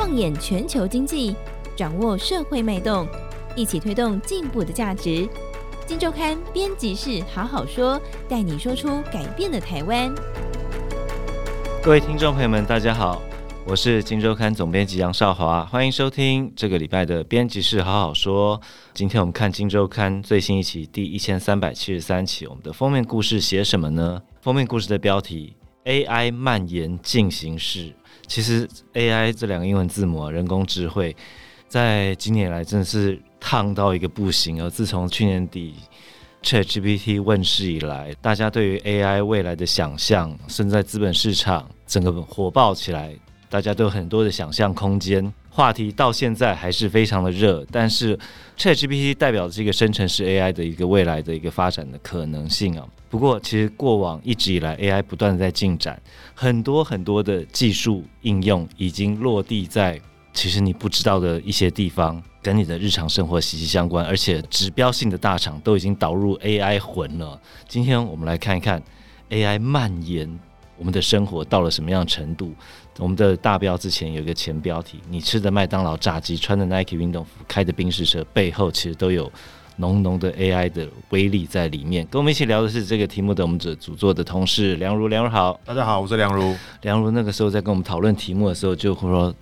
放眼全球经济，掌握社会脉动，一起推动进步的价值。金周刊编辑室好好说，带你说出改变的台湾。各位听众朋友们，大家好，我是金周刊总编辑杨少华，欢迎收听这个礼拜的编辑室好好说。今天我们看金周刊最新一期第一千三百七十三期，我们的封面故事写什么呢？封面故事的标题：AI 蔓延进行式。其实 AI 这两个英文字母啊，人工智慧，在今年来真的是烫到一个不行。而自从去年底 ChatGPT 问世以来，大家对于 AI 未来的想象，甚至在资本市场整个火爆起来，大家都有很多的想象空间。话题到现在还是非常的热，但是 ChatGPT 代表的这个生成式 AI 的一个未来的一个发展的可能性啊。不过，其实过往一直以来，AI 不断的在进展，很多很多的技术应用已经落地在其实你不知道的一些地方，跟你的日常生活息息相关，而且指标性的大厂都已经导入 AI 魂了。今天我们来看一看 AI 蔓延我们的生活到了什么样程度。我们的大标之前有一个前标题：你吃的麦当劳炸鸡、穿的 Nike 运动服、开的宾士车，背后其实都有。浓浓的 AI 的威力在里面，跟我们一起聊的是这个题目的我们的主作的同事梁如，梁如好，大家好，我是梁如。梁如那个时候在跟我们讨论题目的时候，就会说：“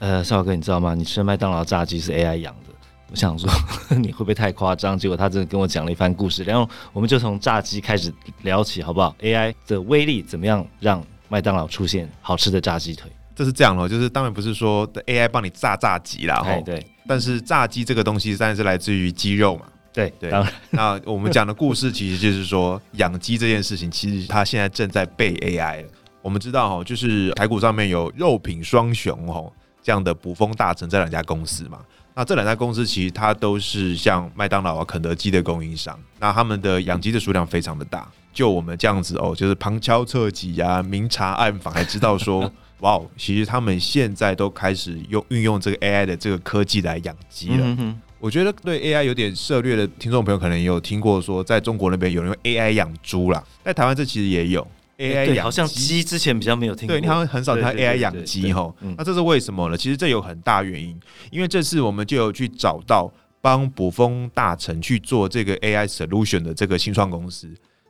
呃，少哥，你知道吗？你吃的麦当劳炸鸡是 AI 养的。”我想说 你会不会太夸张？结果他真的跟我讲了一番故事，然后我们就从炸鸡开始聊起，好不好？AI 的威力怎么样让麦当劳出现好吃的炸鸡腿？这是这样哦，就是当然不是说 AI 帮你炸炸鸡啦，对对。但是炸鸡这个东西，当然是来自于鸡肉嘛。对对。当然，那我们讲的故事其实就是说，养鸡这件事情，其实它现在正在被 AI。我们知道哈，就是台股上面有肉品双雄哦这样的捕风大臣这两家公司嘛。那这两家公司其实它都是像麦当劳啊、肯德基的供应商。那他们的养鸡的数量非常的大。就我们这样子哦，就是旁敲侧击啊、明察暗访，还知道说。哇哦，其实他们现在都开始用运用这个 AI 的这个科技来养鸡了。嗯、我觉得对 AI 有点涉略的听众朋友，可能也有听过说，在中国那边有人用 AI 养猪啦，在台湾这其实也有 AI 养鸡。好像鸡之前比较没有听过，对，你好像很少看 AI 养鸡哈。那这是为什么呢？其实这有很大原因，因为这次我们就有去找到帮捕风大臣去做这个 AI solution 的这个新创公司。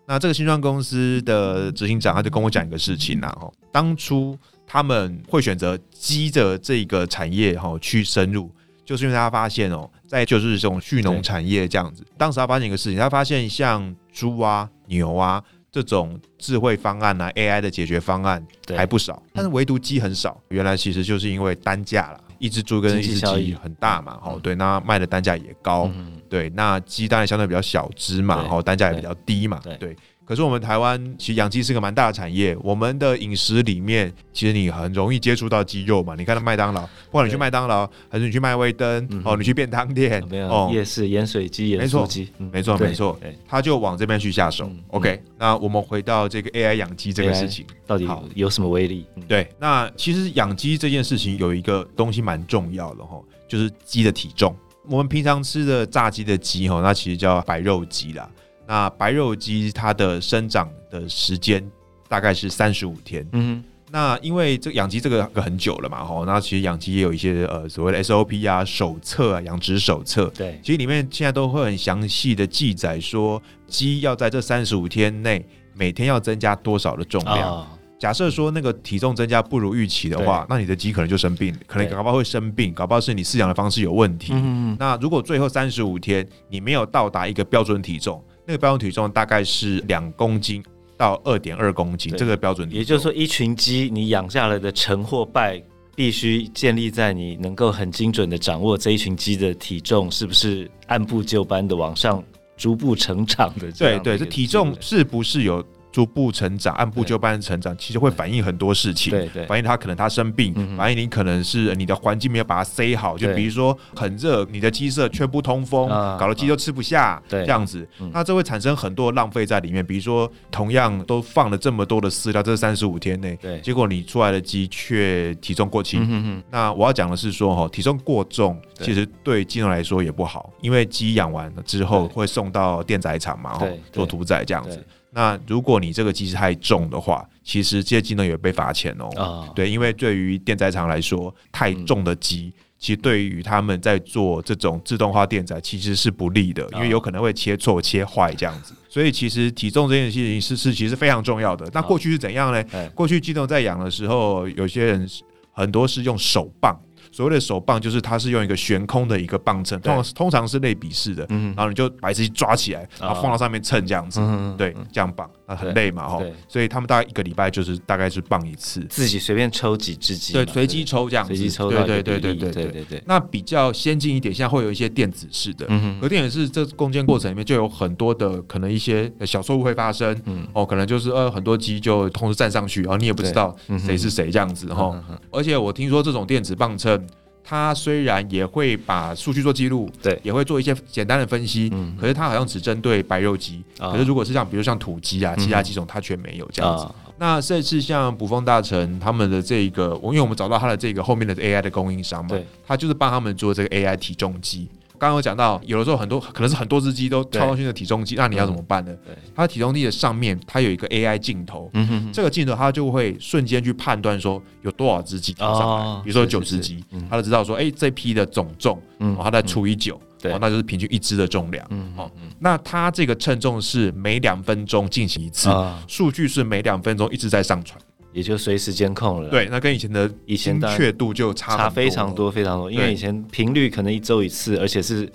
那这个新创公司的执行长他就跟我讲一个事情呐，哈，当初。他们会选择鸡的这个产业哈去深入，就是因为他发现哦，在就是这种畜农产业这样子，当时他发现一个事情，他发现像猪啊、牛啊这种智慧方案啊、AI 的解决方案还不少，但是唯独鸡很少。原来其实就是因为单价啦，一只猪跟一只鸡很大嘛，哦对，那卖的单价也高，对，那鸡当然相对比较小只嘛，然后单价也比较低嘛，对。可是我们台湾其实养鸡是个蛮大的产业，我们的饮食里面其实你很容易接触到鸡肉嘛。你看到麦当劳，不管你去麦当劳还是你去麦味登哦，你去便当店哦，夜市盐水鸡、盐酥鸡，没错没错，他就往这边去下手。OK，那我们回到这个 AI 养鸡这个事情，到底有什么威力？对，那其实养鸡这件事情有一个东西蛮重要的哈，就是鸡的体重。我们平常吃的炸鸡的鸡哈，那其实叫白肉鸡啦。那白肉鸡它的生长的时间大概是三十五天。嗯，那因为这养鸡这个很久了嘛，吼，那其实养鸡也有一些呃所谓的 SOP 啊、手册啊、养殖手册。对，其实里面现在都会很详细的记载说，鸡要在这三十五天内每天要增加多少的重量。哦、假设说那个体重增加不如预期的话，那你的鸡可能就生病，可能搞不好会生病，搞不好是你饲养的方式有问题。嗯，那如果最后三十五天你没有到达一个标准体重，那个标准体重大概是两公斤到二点二公斤，这个标准体重。也就是说，一群鸡你养下来的成或败，必须建立在你能够很精准的掌握这一群鸡的体重是不是按部就班的往上逐步成长的。对对，这体重是不是有？逐步成长，按部就班的成长，其实会反映很多事情。对对，反映他可能他生病，反映你可能是你的环境没有把它塞好。就比如说很热，你的鸡舍却不通风，搞得鸡都吃不下。对，这样子，那这会产生很多浪费在里面。比如说，同样都放了这么多的饲料，这三十五天内，对，结果你出来的鸡却体重过轻。那我要讲的是说，哈，体重过重，其实对鸡农来说也不好，因为鸡养完了之后会送到电宰场嘛，哈，做屠宰这样子。那如果你这个机是太重的话，其实这些机能也会被罚钱哦。哦对，因为对于电载厂来说，太重的机。嗯其实对于他们在做这种自动化电载，其实是不利的，因为有可能会切错、切坏这样子。所以其实体重这件事情是是其实非常重要的。那过去是怎样呢？过去机动在养的时候，有些人很多是用手棒。所谓的手棒就是它是用一个悬空的一个棒秤，通常通常是类比式的，然后你就把自己抓起来，然后放到上面称这样子，对，这样绑，那很累嘛，哈，所以他们大概一个礼拜就是大概是棒一次，自己随便抽几只鸡，对，随机抽这样子，随机抽，对对对对对对。对对。那比较先进一点，现在会有一些电子式的，嗯而电子式这攻坚过程里面就有很多的可能一些小错误会发生，嗯。哦，可能就是呃很多鸡就同时站上去，然后你也不知道谁是谁这样子，哈，而且我听说这种电子磅秤。它虽然也会把数据做记录，对，也会做一些简单的分析，嗯，可是它好像只针对白肉鸡，嗯，可是如果是像比如像土鸡啊，其他几种它却没有这样子。嗯，那这次像捕风大臣他们的这一个，我因为我们找到他的这个后面的 AI 的供应商嘛，对，他就是帮他们做这个 AI 体重机。刚刚有讲到，有的时候很多可能是很多只鸡都超上去的体重机，那你要怎么办呢？它的体重机的上面它有一个 AI 镜头，这个镜头它就会瞬间去判断说有多少只鸡跳上来，比如说九只鸡，它就知道说，哎，这批的总重，它再除以九，那就是平均一只的重量。哦，那它这个称重是每两分钟进行一次，数据是每两分钟一直在上传。也就随时监控了。对，那跟以前的以前的确度就差差非常多非常多，因为以前频率可能一周一次，而且是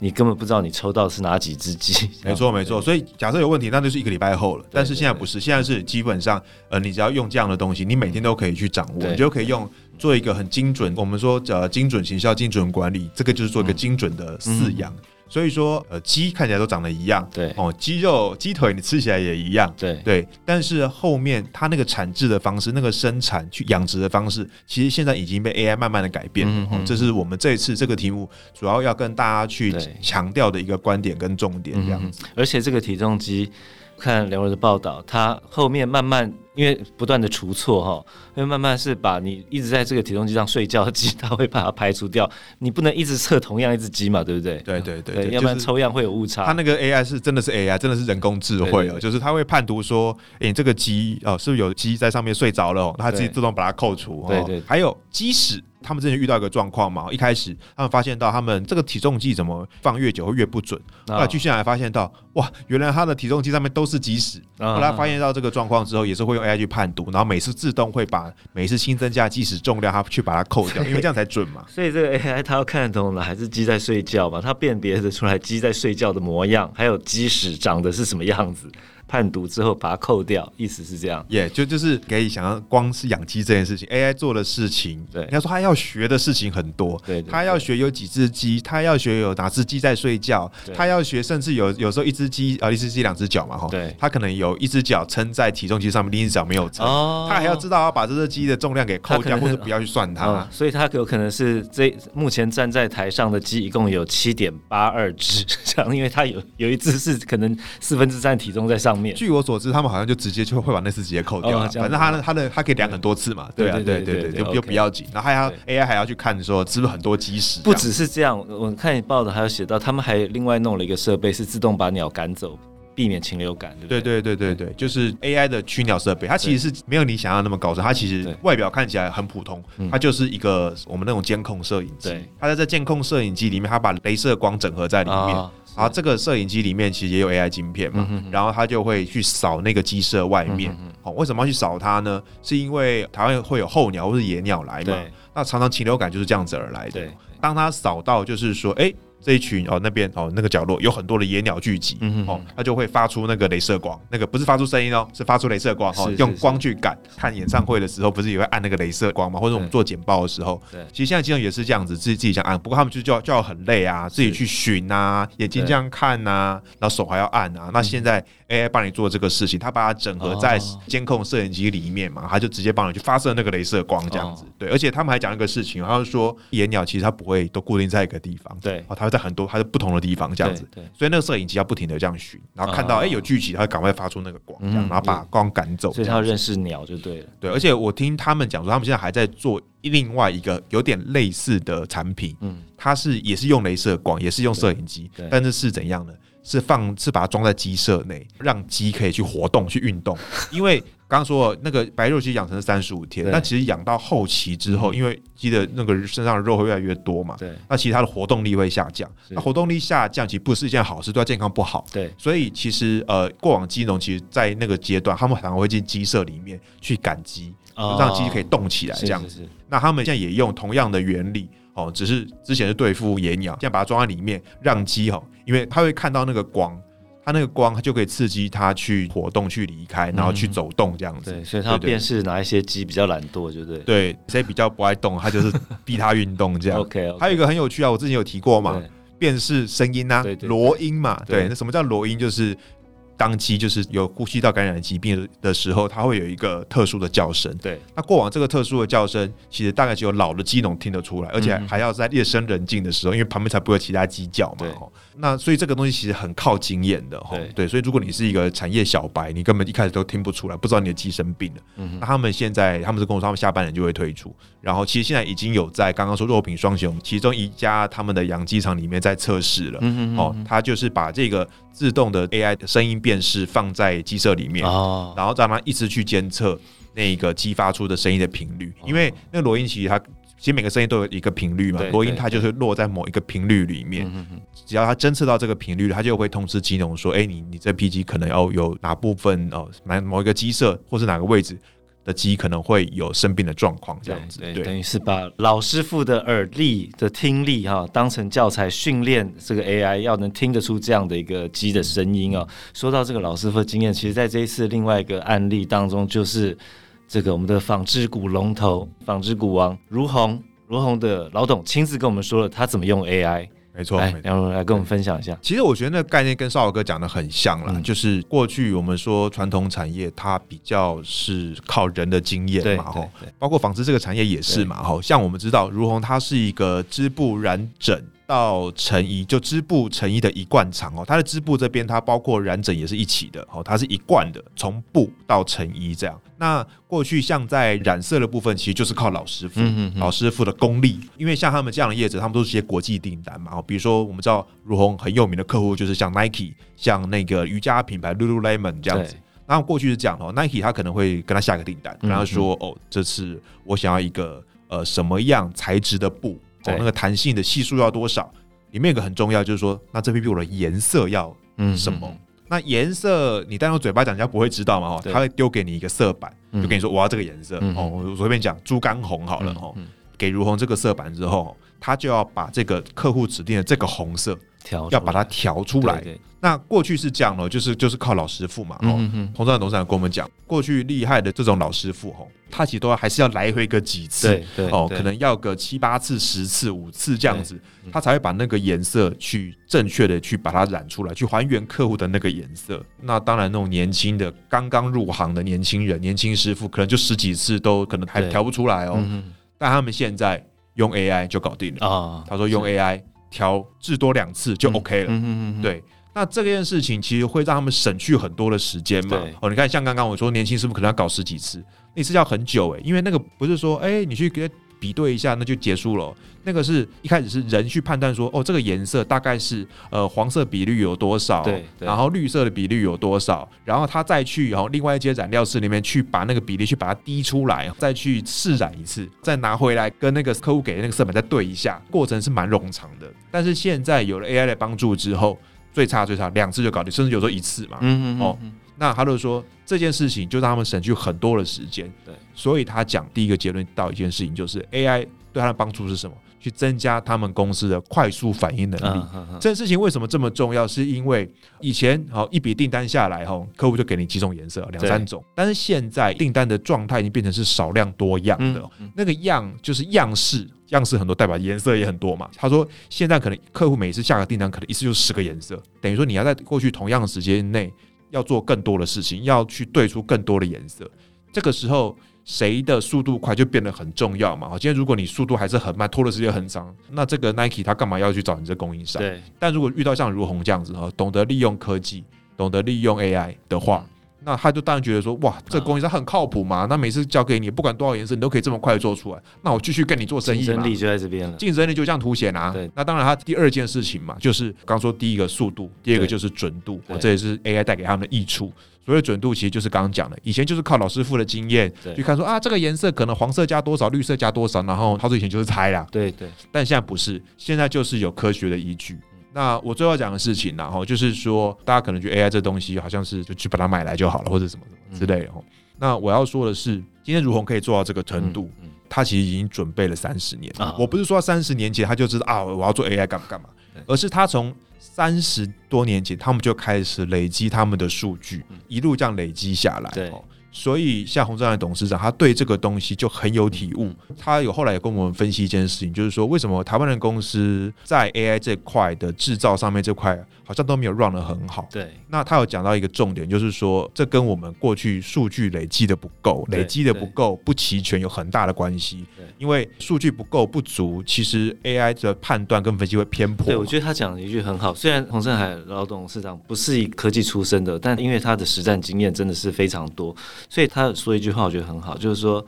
你根本不知道你抽到是哪几只鸡。没错没错，所以假设有问题，那就是一个礼拜后了。但是现在不是，现在是基本上，呃，你只要用这样的东西，你每天都可以去掌握，你就可以用做一个很精准。我们说呃精准行销、精准管理，这个就是做一个精准的饲养。所以说，呃，鸡看起来都长得一样，对哦，鸡肉、鸡腿你吃起来也一样，对对。但是后面它那个产制的方式、那个生产去养殖的方式，其实现在已经被 AI 慢慢的改变了。哦，这是我们这一次这个题目主要要跟大家去强调的一个观点跟重点这样子。而且这个体重机。看两位的报道，它后面慢慢因为不断的除错哈，因为慢慢是把你一直在这个体重机上睡觉的鸡，它会把它排除掉。你不能一直测同样一只鸡嘛，对不对？对对对，要不然抽样会有误差。它那个 AI 是真的是 AI，真的是人工智慧哦，就是它会判读说，哎，你这个鸡哦，是不是有鸡在上面睡着了？哦，它自己自动把它扣除。对对，还有鸡屎。他们之前遇到一个状况嘛，一开始他们发现到他们这个体重计怎么放越久会越不准，后来继续下来发现到哇，原来他的体重计上面都是鸡屎。后来发现到这个状况之后，也是会用 AI 去判读，然后每次自动会把每次新增加鸡屎重量，它去把它扣掉，因为这样才准嘛。所以这个 AI 它要看得懂的还是鸡在睡觉嘛？它辨别得出来鸡在睡觉的模样，还有鸡屎长得是什么样子。判读之后把它扣掉，意思是这样，也、yeah, 就就是可以想要光是养鸡这件事情，AI 做的事情，对，你要说他要学的事情很多，对，他要学有几只鸡，他要学有哪只鸡在睡觉，他要学甚至有有时候一只鸡啊，一只鸡两只脚嘛，哈，对，他可能有一只脚撑在体重机上面，另一只脚没有撑，哦，他还要知道要把这只鸡的重量给扣掉，或者不要去算它，哦，所以他有可能是这目前站在台上的鸡一共有七点八二只，这样，因为他有有一只是可能四分之三体重在上面，据我所知，他。们好像就直接就会把那次直接扣掉了，反正他的他的他可以量很多次嘛，对啊，对对对，就就不要紧。然后还要 AI 还要去看说是不是很多基石，不只是这样。我看你报道还有写到，他们还另外弄了一个设备，是自动把鸟赶走，避免禽流感，对对对对对，就是 AI 的驱鸟设备。它其实是没有你想象那么高深，它其实外表看起来很普通，它就是一个我们那种监控摄影机。它在这监控摄影机里面，它把镭射光整合在里面。然后这个摄影机里面其实也有 AI 晶片嘛，然后它就会去扫那个鸡舍外面。哦，为什么要去扫它呢？是因为台湾会有候鸟或是野鸟来嘛？那常常禽流感就是这样子而来的。当它扫到就是说，哎。这一群哦，那边哦，那个角落有很多的野鸟聚集，嗯、哼哦，它就会发出那个镭射光，那个不是发出声音哦，是发出镭射光，哦，用光去感。看演唱会的时候，不是也会按那个镭射光嘛？或者我们做简报的时候，对，其实现在经常也是这样子，自己自己想按，不过他们就叫叫很累啊，自己去寻啊，眼睛这样看啊，然后手还要按啊。那现在 AI 帮你做这个事情，它把它整合在监控摄影机里面嘛，它就直接帮你去发射那个镭射光这样子。对，而且他们还讲一个事情，他是说野鸟其实它不会都固定在一个地方，对，哦，它会在很多它的不同。的地方这样子，对，所以那个摄影机要不停的这样寻，然后看到哎有聚集，它赶快发出那个光，然后把光赶走。所以它要认识鸟就对了。对，而且我听他们讲说，他们现在还在做另外一个有点类似的产品，嗯，它是也是用镭射光，也是用摄影机，但是是怎样的？是放是把它装在鸡舍内，让鸡可以去活动去运动。因为刚刚说那个白肉鸡养成是三十五天，但其实养到后期之后，因为鸡的那个身上的肉会越来越多嘛，对，那其实它的活动力会下降。那活动力下降其实不是一件好事，对它健康不好。对，所以其实呃，过往鸡农其实在那个阶段，他们常常会进鸡舍里面去赶鸡，让鸡可以动起来这样子。那他们现在也用同样的原理。哦，只是之前是对付野鸟，现在把它装在里面，让鸡哈，因为它会看到那个光，它那个光它就可以刺激它去活动、去离开，然后去走动这样子。嗯、对，所以它辨识哪一些鸡比较懒惰，对不对？对，谁比较不爱动，它就是逼它运动这样。OK，, okay. 还有一个很有趣啊，我之前有提过嘛，辨识声音啊，罗音嘛，对，那什么叫罗音？就是。当鸡就是有呼吸道感染的疾病的时候，它会有一个特殊的叫声。对，那过往这个特殊的叫声，其实大概只有老的鸡农听得出来，而且还要在夜深人静的时候，因为旁边才不会有其他鸡叫嘛。对，那所以这个东西其实很靠经验的。对，对，所以如果你是一个产业小白，你根本一开始都听不出来，不知道你的鸡生病了。嗯，那他们现在他们是跟我说，他们下半年就会推出，然后其实现在已经有在刚刚说肉品双雄其中一家他们的养鸡场里面在测试了。哦，他就是把这个。自动的 AI 的声音辨识放在鸡舍里面，哦，然后让它一直去监测那个鸡发出的声音的频率，因为那个罗音其实它其实每个声音都有一个频率嘛，锣音它就是落在某一个频率里面，只要它侦测到这个频率，它就会通知鸡农说，哎，你你这批鸡可能要有哪部分哦，哪某一个鸡舍或是哪个位置。的鸡可能会有生病的状况，这样子，对，对，等于是把老师傅的耳力的听力哈、哦、当成教材训练这个 AI，要能听得出这样的一个鸡的声音哦。说到这个老师傅的经验，其实在这一次另外一个案例当中，就是这个我们的纺织股龙头、纺织股王如虹，如虹的老董亲自跟我们说了他怎么用 AI。没错，来，然后来跟我们分享一下。其实我觉得那个概念跟少华哥讲的很像啦，嗯、就是过去我们说传统产业它比较是靠人的经验嘛，吼，包括纺织这个产业也是嘛，吼，像我们知道如虹它是一个织布染整。到成衣就织布成衣的一贯厂哦，它的织布这边它包括染整也是一起的哦，它是一贯的，从布到成衣这样。那过去像在染色的部分，其实就是靠老师傅，嗯、哼哼老师傅的功力。因为像他们这样的业者，他们都是些国际订单嘛哦。比如说我们知道儒鸿很有名的客户就是像 Nike，像那个瑜伽品牌 Lululemon 这样子。然后过去是这样哦，Nike 他可能会跟他下个订单，跟他说、嗯、哦，这次我想要一个呃什么样材质的布。哦，那个弹性的系数要多少？里面有个很重要，就是说，那这批布的颜色要什么？嗯、那颜色你单用嘴巴讲，人家不会知道嘛？哦，他会丢给你一个色板，就跟你说我要这个颜色。嗯、哦，我随便讲猪肝红好了。哦，给如红这个色板之后，他就要把这个客户指定的这个红色调，要把它调出来。那过去是这样的，就是就是靠老师傅嘛。哦，彭总、董事长跟我们讲，过去厉害的这种老师傅，哦，他其实都要还是要来回个几次，对对哦，可能要个七八次、十次、五次这样子，他才会把那个颜色去正确的去把它染出来，去还原客户的那个颜色。那当然，那种年轻的刚刚入行的年轻人、年轻师傅，可能就十几次都可能还调不出来哦。但他们现在用 AI 就搞定了啊。他说用 AI 调至多两次就 OK 了。嗯嗯嗯对。那这件事情其实会让他们省去很多的时间嘛？哦，你看，像刚刚我说，年轻师傅可能要搞十几次，那次要很久诶、欸，因为那个不是说，哎、欸，你去给他比对一下，那就结束了。那个是一开始是人去判断说，哦，这个颜色大概是呃黄色比率有多少，对，对然后绿色的比率有多少，然后他再去然后另外一间染料室里面去把那个比例去把它滴出来，再去试染一次，再拿回来跟那个客户给的那个色板再对一下，过程是蛮冗长的。但是现在有了 AI 的帮助之后。最差最差两次就搞定，甚至有时候一次嘛。嗯嗯哦，那他就说这件事情就让他们省去很多的时间。对，所以他讲第一个结论到一件事情就是 AI 对他的帮助是什么？去增加他们公司的快速反应能力。这件事情为什么这么重要？是因为以前好一笔订单下来后，客户就给你几种颜色，两三种。但是现在订单的状态已经变成是少量多样的，嗯嗯、那个样就是样式。样式很多，代表颜色也很多嘛。他说，现在可能客户每次下个订单，可能一次就十个颜色，等于说你要在过去同样的时间内要做更多的事情，要去对出更多的颜色。这个时候，谁的速度快就变得很重要嘛。今天如果你速度还是很慢，拖的时间很长，那这个 Nike 他干嘛要去找你这供应商？对。但如果遇到像如虹这样子哈，懂得利用科技，懂得利用 AI 的话，那他就当然觉得说，哇，这个供应商很靠谱嘛，那每次交给你，不管多少颜色，你都可以这么快做出来，那我继续跟你做生意嘛。竞争力就在这边了，竞争力就这样凸显啊。对，那当然，他第二件事情嘛，就是刚说第一个速度，第二个就是准度，我这也是 AI 带给他们的益处。所谓准度，其实就是刚刚讲的，以前就是靠老师傅的经验去看说啊，这个颜色可能黄色加多少，绿色加多少，然后他说以前就是猜啦。对对，但现在不是，现在就是有科学的依据。那我最后讲的事情，然后就是说，大家可能觉得 AI 这东西好像是就去把它买来就好了，或者什么什么之类的。那我要说的是，今天如虹可以做到这个程度，他其实已经准备了三十年。我不是说三十年前他就知道啊，我要做 AI 干嘛干嘛，而是他从三十多年前他们就开始累积他们的数据，一路这样累积下来。对。所以，像洪正的董事长，他对这个东西就很有体悟。他有后来也跟我们分析一件事情，就是说，为什么台湾的公司在 AI 这块的制造上面这块，好像都没有 run 得很好。对。那他有讲到一个重点，就是说，这跟我们过去数据累积的不够，累积的不够不齐全有很大的关系。对。因为数据不够不足，其实 AI 的判断跟分析会偏颇。对，我觉得他讲了一句很好。虽然洪正海老董事长不是以科技出身的，但因为他的实战经验真的是非常多。所以他说一句话，我觉得很好，就是说，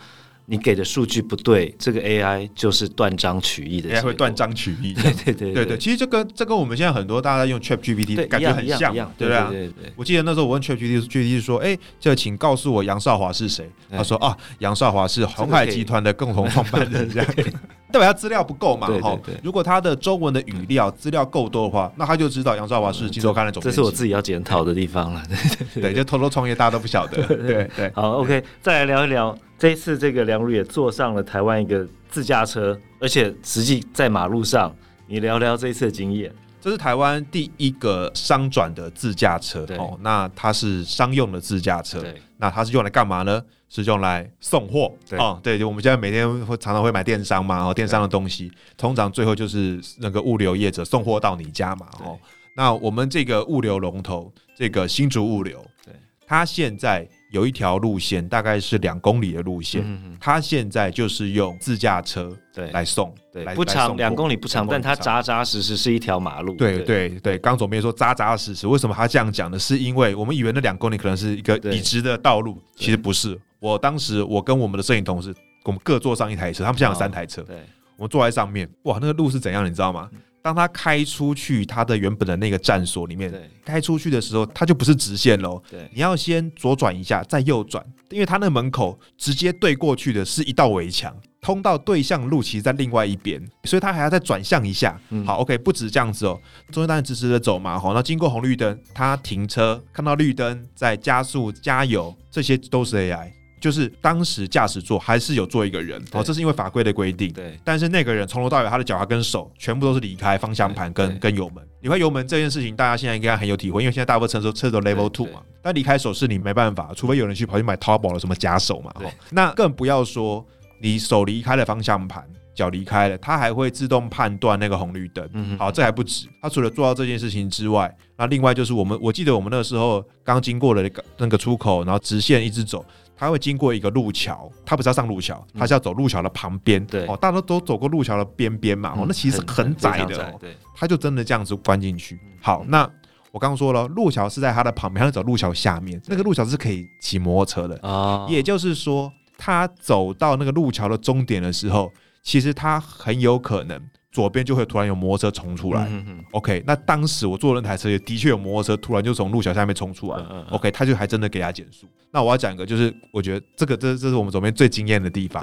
你给的数据不对，这个 AI 就是断章取义的，AI 会断章取义。对对对对，对，对其实这跟这跟我们现在很多大家用 ChatGPT 感觉很像，对不对？对对。我记得那时候我问 ChatGPT，GPT 说：“哎，这请告诉我杨少华是谁？”他说：“啊，杨少华是红海集团的共同创办人。”这样。代表他资料不够嘛？哈，如果他的中文的语料资料够多的话，那他就知道杨少华是《金周刊》的总编辑。这是我自己要检讨的地方了。对，就偷偷创业，大家都不晓得。对对。好，OK，再来聊一聊这一次，这个梁如也坐上了台湾一个自驾车，而且实际在马路上，你聊聊这一次的经验。这是台湾第一个商转的自驾车哦，那它是商用的自驾车，那它是用来干嘛呢？是用来送货。哦，对，就我们现在每天会常常会买电商嘛，然后电商的东西通常最后就是那个物流业者送货到你家嘛，哦，那我们这个物流龙头，这个新竹物流，对，它现在。有一条路线，大概是两公里的路线，它现在就是用自驾车对。来送，对，不长两公里不长，但它扎扎实实是一条马路。对对。对，刚总编说扎扎实实，为什么他这样讲呢？是因为我们以为那两公里可能是一个已知的道路，其实不是。我当时我跟我们的摄影同事，我们各坐上一台车，他们现在有三台车，对，我们坐在上面，哇，那个路是怎样，你知道吗？当他开出去，他的原本的那个站所里面，开出去的时候，他就不是直线喽。对，你要先左转一下，再右转，因为他那个门口直接对过去的是一道围墙，通道对向路其实在另外一边，所以他还要再转向一下。嗯、好，OK，不止这样子哦，中间当然直直的走嘛。好，那经过红绿灯，他停车，看到绿灯再加速加油，这些都是 AI。就是当时驾驶座还是有坐一个人，哦，这是因为法规的规定。对，但是那个人从头到尾，他的脚跟手全部都是离开方向盘跟跟油门。离开油门这件事情，大家现在应该很有体会，因为现在大部分车都车都 Level Two 嘛。但离开手是你没办法，除非有人去跑去买淘宝的什么假手嘛。哦，那更不要说你手离开了方向盘，脚离开了，它还会自动判断那个红绿灯。嗯，好，这还不止，它除了做到这件事情之外，那另外就是我们，我记得我们那个时候刚经过了那个那个出口，然后直线一直走。他会经过一个路桥，他不是要上路桥，他是要走路桥的旁边。对，哦，大家都走过路桥的边边嘛，哦，那其实很窄的哦。对，他就真的这样子关进去。好，那我刚刚说了，路桥是在他的旁边，他走路桥下面，那个路桥是可以骑摩托车的啊。也就是说，他走到那个路桥的终点的时候，其实他很有可能。左边就会突然有摩托车冲出来，OK，那当时我坐的那台车也的确有摩托车突然就从路桥下面冲出来，OK，他就还真的给他减速。那我要讲一个，就是我觉得这个这这是我们左边最惊艳的地方。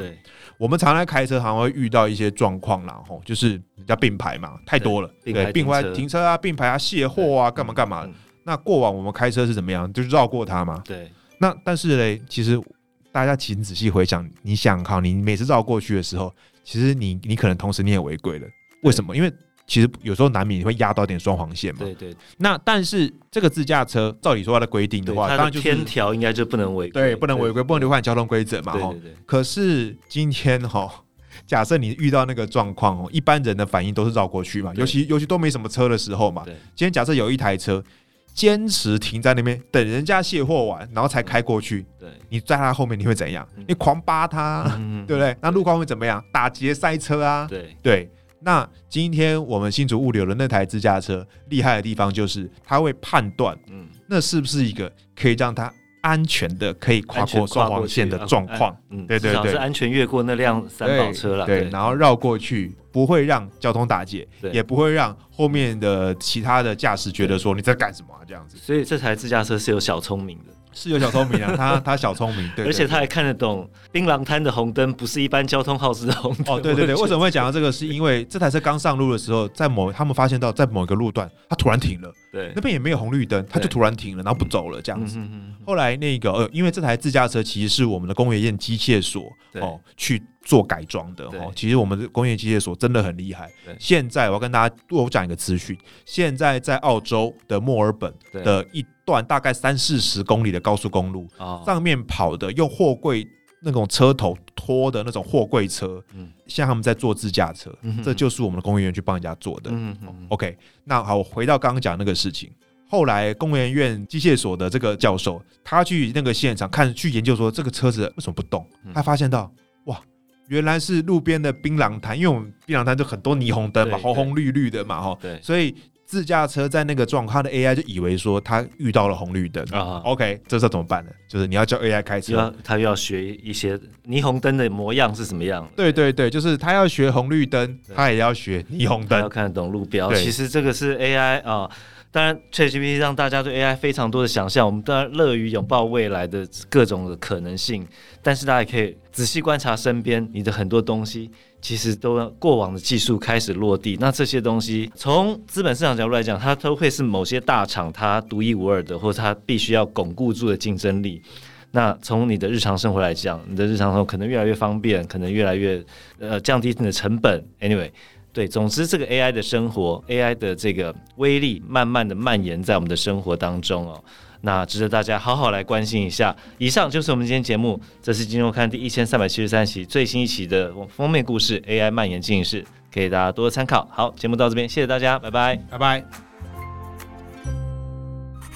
我们常常开车，常常会遇到一些状况，然后就是人家并排嘛，太多了，对，并排停车啊，并排啊，卸货啊，干嘛干嘛。那过往我们开车是怎么样？就是绕过它嘛。对。那但是嘞，其实大家请仔细回想，你想哈，你每次绕过去的时候，其实你你可能同时你也违规了。为什么？因为其实有时候难免会压到点双黄线嘛。对对。那但是这个自驾车，照理说它的规定的话，当然就是天条应该就不能违规，对，不能违规，不能违反交通规则嘛。对对对。可是今天哈，假设你遇到那个状况哦，一般人的反应都是绕过去嘛，尤其尤其都没什么车的时候嘛。对。今天假设有一台车坚持停在那边等人家卸货完，然后才开过去。对。你在他后面你会怎样？你狂扒他，对不对？那路况会怎么样？打劫塞车啊？对对。那今天我们新竹物流的那台自驾车厉害的地方就是，它会判断，嗯，那是不是一个可以让它安全的可以跨过双黄线的状况。嗯，对对对，是安全越过那辆三宝车了。对，然后绕过去，不会让交通打结，对也不会让后面的其他的驾驶觉得说你在干什么啊这样子。所以这台自驾车是有小聪明的。是有小聪明啊，他他小聪明，对，而且他还看得懂槟榔摊的红灯不是一般交通号志的红灯。哦，对对对，为什么会讲到这个？是因为这台车刚上路的时候，在某他们发现到在某一个路段，它突然停了，对，那边也没有红绿灯，它就突然停了，然后不走了这样子。嗯、哼哼后来那个呃，因为这台自驾车其实是我们的工业院机械所哦去做改装的哦。其实我们的工业机械所真的很厉害。现在我要跟大家多讲一个资讯，现在在澳洲的墨尔本的一。段大概三四十公里的高速公路，哦、上面跑的用货柜那种车头拖的那种货柜车，嗯，像他们在做自驾车，嗯、这就是我们的工业园去帮人家做的。嗯哼 OK，那好，我回到刚刚讲那个事情，后来工研院机械所的这个教授，他去那个现场看，去研究说这个车子为什么不动，他发现到哇，原来是路边的槟榔摊，因为我们槟榔摊就很多霓虹灯嘛，红红绿绿的嘛，哈，对，所以。自驾车在那个状况，它的 AI 就以为说它遇到了红绿灯啊。OK，这时候怎么办呢？就是你要叫 AI 开车，它又要学一些霓虹灯的模样是什么样。对对对，就是它要学红绿灯，它也要学霓虹灯，要看得懂路标。其实这个是 AI 啊。当然，ChatGPT 让大家对 AI 非常多的想象，我们当然乐于拥抱未来的各种的可能性。但是大家也可以仔细观察身边你的很多东西，其实都过往的技术开始落地。那这些东西从资本市场角度来讲，它都会是某些大厂它独一无二的，或者它必须要巩固住的竞争力。那从你的日常生活来讲，你的日常生活可能越来越方便，可能越来越呃降低你的成本。Anyway。对，总之这个 AI 的生活，AI 的这个威力，慢慢的蔓延在我们的生活当中哦，那值得大家好好来关心一下。以上就是我们今天节目，这是《今周刊》第一千三百七十三期最新一期的封面故事，AI 蔓延进行式，给大家多多参考。好，节目到这边，谢谢大家，拜拜，拜拜。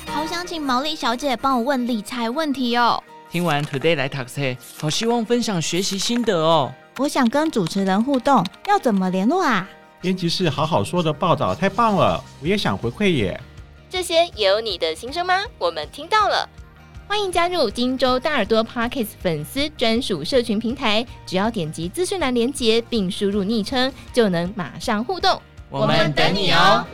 好想请毛利小姐帮我问理财问题哦。听完 Today 来 Taxi，好希望分享学习心得哦。我想跟主持人互动，要怎么联络啊？编辑室好好说的报道太棒了，我也想回馈耶。这些也有你的心声吗？我们听到了，欢迎加入金州大耳朵 Podcast 粉丝专属社群平台，只要点击资讯栏连接并输入昵称，就能马上互动。我们等你哦。